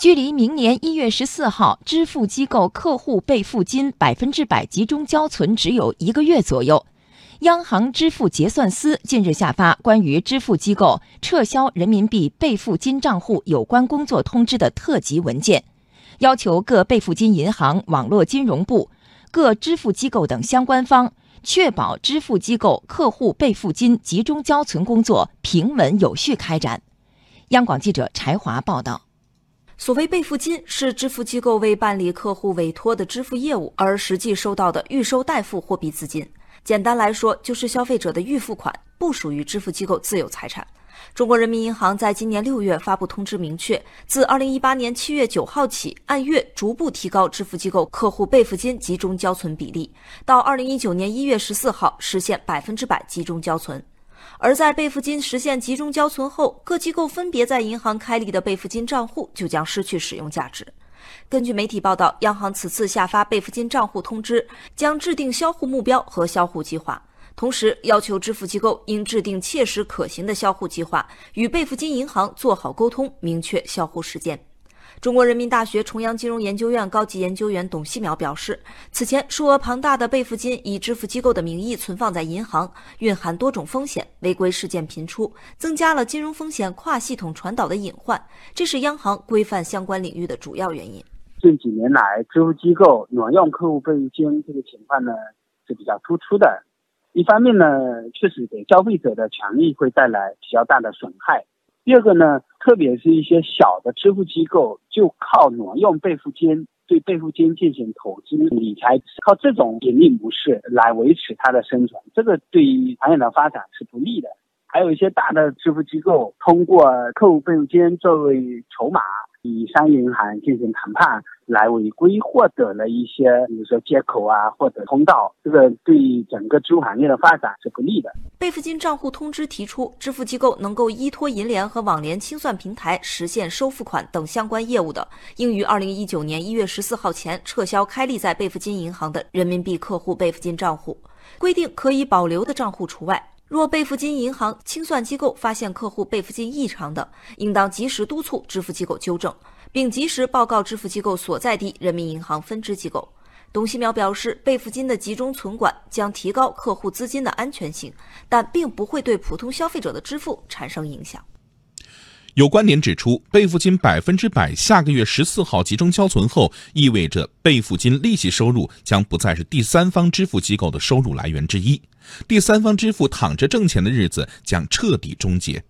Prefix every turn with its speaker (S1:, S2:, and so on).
S1: 距离明年一月十四号支付机构客户备付金百分之百集中交存只有一个月左右，央行支付结算司近日下发关于支付机构撤销人民币备付金账户有关工作通知的特级文件，要求各备付金银行、网络金融部、各支付机构等相关方确保支付机构客户备付金集中交存工作平稳有序开展。央广记者柴华报道。
S2: 所谓备付金，是支付机构为办理客户委托的支付业务而实际收到的预收代付货币资金。简单来说，就是消费者的预付款，不属于支付机构自有财产。中国人民银行在今年六月发布通知，明确自二零一八年七月九号起，按月逐步提高支付机构客户备付金集中交存比例，到二零一九年一月十四号实现百分之百集中交存。而在备付金实现集中交存后，各机构分别在银行开立的备付金账户就将失去使用价值。根据媒体报道，央行此次下发备付金账户通知，将制定销户目标和销户计划，同时要求支付机构应制定切实可行的销户计划，与备付金银行做好沟通，明确销户时间。中国人民大学重阳金融研究院高级研究员董希淼表示，此前数额庞大的备付金以支付机构的名义存放在银行，蕴含多种风险，违规事件频出，增加了金融风险跨系统传导的隐患，这是央行规范相关领域的主要原因。
S3: 近几年来，支付机构挪用客户备付金这个情况呢是比较突出的。一方面呢，确实给消费者的权益会带来比较大的损害。第二个呢，特别是一些小的支付机构，就靠挪用备付金，对备付金进行投资理财，靠这种盈利模式来维持它的生存，这个对于行业的发展是不利的。还有一些大的支付机构，通过客户备付金作为筹码。与商业银行进行谈判来违规获得了一些，比如说接口啊或者通道，这个对整个支付行业的发展是不利的。
S2: 备付金账户通知提出，支付机构能够依托银联和网联清算平台实现收付款等相关业务的，应于二零一九年一月十四号前撤销开立在备付金银行的人民币客户备付金账户，规定可以保留的账户除外。若备付金银行清算机构发现客户备付金异常的，应当及时督促支付机构纠正，并及时报告支付机构所在地人民银行分支机构。董希淼表示，备付金的集中存管将提高客户资金的安全性，但并不会对普通消费者的支付产生影响。
S4: 有观点指出，备付金百分之百下个月十四号集中交存后，意味着备付金利息收入将不再是第三方支付机构的收入来源之一，第三方支付躺着挣钱的日子将彻底终结。